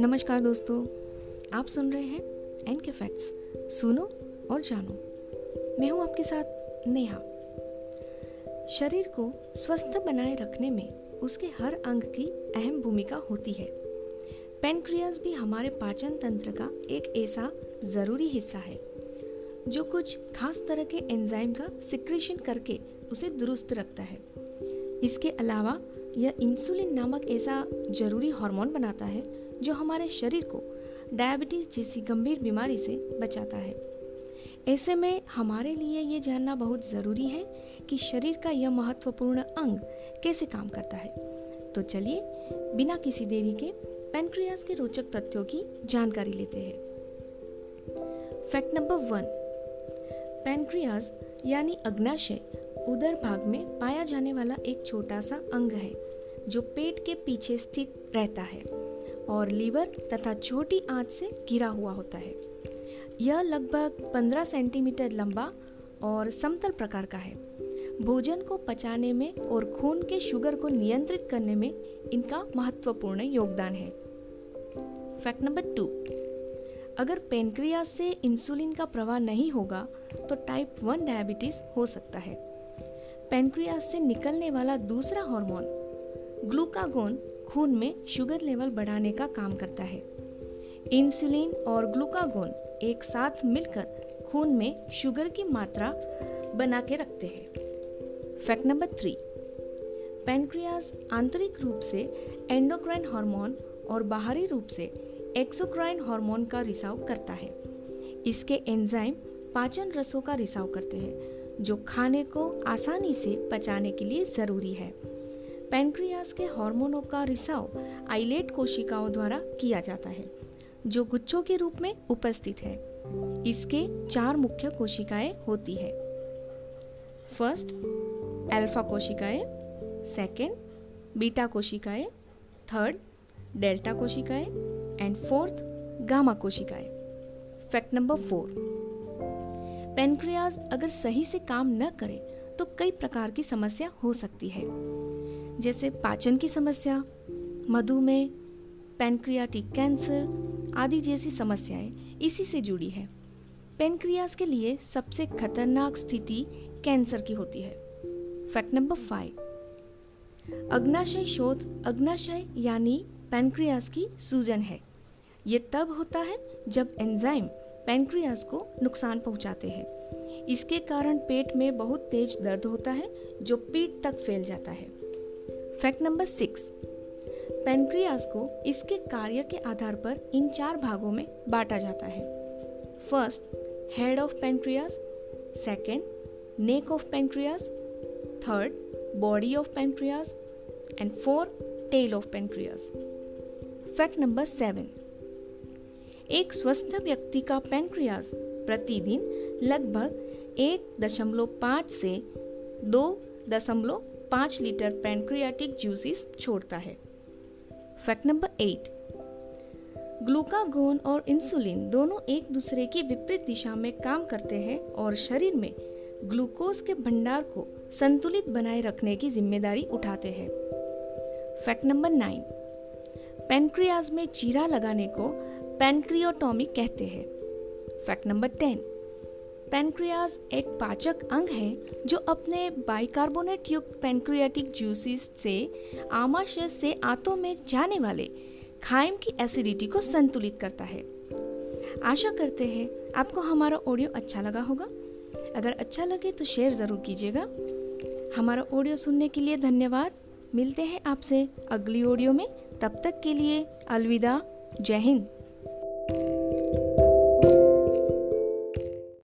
नमस्कार दोस्तों, आप सुन रहे हैं एन के फैक्ट्स सुनो और जानो। मैं हूँ आपके साथ नेहा। शरीर को स्वस्थ बनाए रखने में उसके हर अंग की अहम भूमिका होती है। पेनक्रियाज भी हमारे पाचन तंत्र का एक ऐसा ज़रूरी हिस्सा है, जो कुछ खास तरह के एंजाइम का सिक्रेशन करके उसे दुरुस्त रखता है। इसके अलावा यह इंसुलिन नामक ऐसा ज़रूरी हार्मोन बनाता है, जो हमारे शरीर को डायबिटीज़ जैसी गंभीर बीमारी से बचाता है। ऐसे में हमारे लिए ये जानना बहुत ज़रूरी है कि शरीर का यह महत्वपूर्ण अंग कैसे काम करता है। तो चलिए, बिना किसी देरी के पेनक्रियाज के रोचक तथ्यों की जानकारी लेते हैं। फैक्ट नंबर वन पेनक्रियाज यानी अग्नाशय उदर भाग में पाया जाने वाला एक छोटा सा अंग है, जो पेट के पीछे स्थित रहता है और लीवर तथा छोटी आंत से घिरा हुआ होता है। यह लगभग 15 सेंटीमीटर लंबा और समतल प्रकार का है। भोजन को पचाने में और खून के शुगर को नियंत्रित करने में इनका महत्वपूर्ण योगदान है। फैक्ट नंबर टू, अगर पेनक्रिया से इंसुलिन का प्रवाह नहीं होगा तो टाइप वन डायबिटीज़ हो सकता है। पेनक्रियाज से निकलने वाला दूसरा हार्मोन, ग्लूकागोन, खून में शुगर लेवल बढ़ाने का काम करता है। इंसुलिन और ग्लूकागोन एक साथ मिलकर खून में शुगर की मात्रा बना के रखते हैं। फैक्ट नंबर थ्री पेनक्रियाज आंतरिक रूप से एंडोक्राइन हार्मोन और बाहरी रूप से एक्सोक्राइन हार्मोन का रिसाव करता है। इसके एंजाइम पाचन रसों का रिसाव करते हैं जो खाने को आसानी से पचाने के लिए ज़रूरी है। पेनक्रियास के हार्मोनों का रिसाव आइलेट कोशिकाओं द्वारा किया जाता है, जो गुच्छों के रूप में उपस्थित है। इसके चार मुख्य कोशिकाएँ होती है। फ़र्स्ट, अल्फ़ा कोशिकाएँ। सेकेंड, बीटा कोशिकाएँ। थर्ड, डेल्टा कोशिकाएँ। एंड फोर्थ, गामा कोशिकाएँ। Fact number four. पेनक्रियाज अगर सही से काम न करे तो कई प्रकार की समस्या हो सकती है। जैसे पाचन की समस्या मधुमेह पेनक्रियाटिक कैंसर आदि जैसी समस्याएँ इसी से जुड़ी है। पेनक्रियाज के लिए सबसे खतरनाक स्थिति कैंसर की होती है। Fact number five. अग्नाशय शोध अग्नाशय यानी पेनक्रियाज की सूजन है। ये तब होता है जब एंजाइम पेनक्रियाज को नुकसान पहुंचाते हैं। इसके कारण पेट में बहुत तेज दर्द होता है, जो पीठ तक फैल जाता है। Fact number six. पेनक्रियाज को इसके कार्य के आधार पर इन चार भागों में बांटा जाता है। First, head of pancreas second, neck of pancreas third, body of pancreas and four tail of pancreas fact number seven. एक स्वस्थ व्यक्ति का पेनक्रियाज प्रतिदिन लगभग एक दशमलव पाँच से दो दशमलव पाँच लीटर पेनक्रियाटिक जूसिस छोड़ता है। फैक्ट नंबर एट, ग्लूकागोन और इंसुलिन दोनों एक दूसरे की विपरीत दिशा में काम करते हैं और शरीर में ग्लूकोज के भंडार को संतुलित बनाए रखने की ज़िम्मेदारी उठाते हैं। फैक्ट नंबर नाइन पेनक्रियाज में चीरा लगाने को पेनक्रियोटोमी कहते हैं। Fact number ten. पेनक्रियाज एक पाचक अंग है, जो अपने बाइकार्बोनेट युक्त पेनक्रियाटिक जूसिस से आमाशय से आंतों में जाने वाले खाइम की एसिडिटी को संतुलित करता है। आशा करते हैं आपको हमारा ऑडियो अच्छा लगा होगा। अगर अच्छा लगे तो शेयर ज़रूर कीजिएगा। हमारा ऑडियो सुनने के लिए धन्यवाद। मिलते हैं आपसे अगली ऑडियो में। तब तक के लिए अलविदा। जय हिंद।